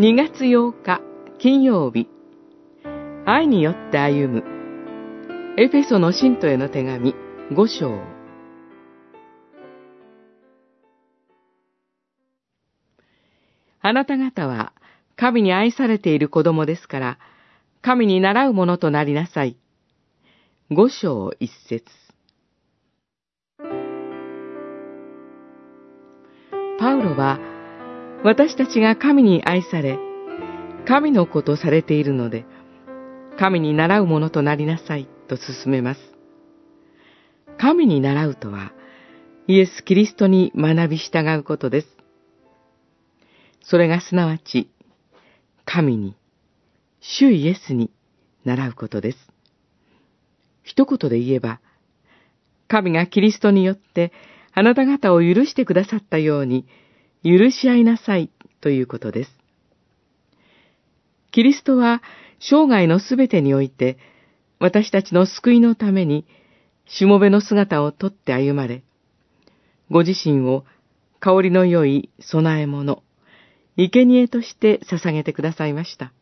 2月8日金曜日。愛によって歩む。エフェソの信徒への手紙。5章。あなた方は神に愛されている子供ですから神に習うものとなりなさい。5章一節。パウロは私たちが神に愛され、神の子とされているので、神に習うものとなりなさいと進めます。神に習うとは、イエス・キリストに学び従うことです。それがすなわち、神に、主イエスに習うことです。一言で言えば、神がキリストによってあなた方を許してくださったように、許し合いなさいということです。キリストは生涯のすべてにおいて、私たちの救いのために、しもべの姿をとって歩まれ、ご自身を香りの良い供え物、生贄として捧げてくださいました。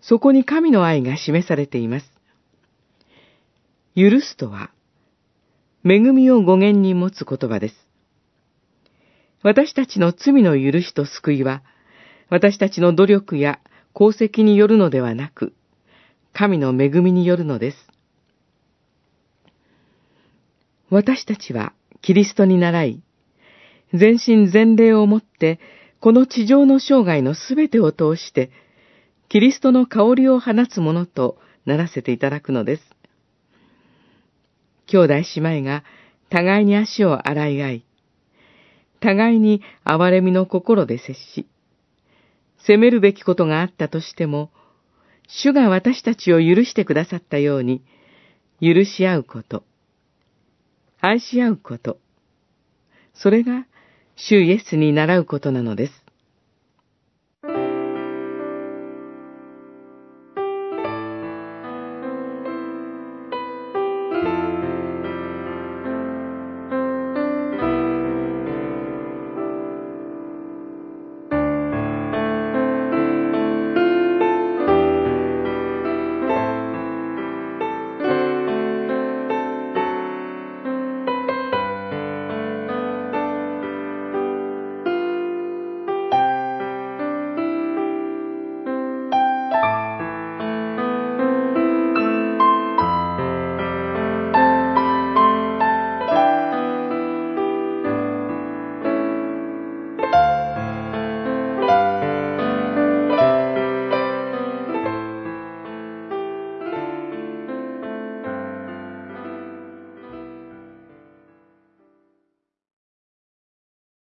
そこに神の愛が示されています。許すとは、恵みを語源に持つ言葉です。私たちの罪の許しと救いは、私たちの努力や功績によるのではなく、神の恵みによるのです。私たちはキリストに習い、全身全霊をもって、この地上の生涯のすべてを通して、キリストの香りを放つものとならせていただくのです。兄弟姉妹が互いに足を洗い合い、互いに憐れみの心で接し、責めるべきことがあったとしても、主が私たちを許してくださったように、許し合うこと、愛し合うこと、それが主イエスに習うことなのです。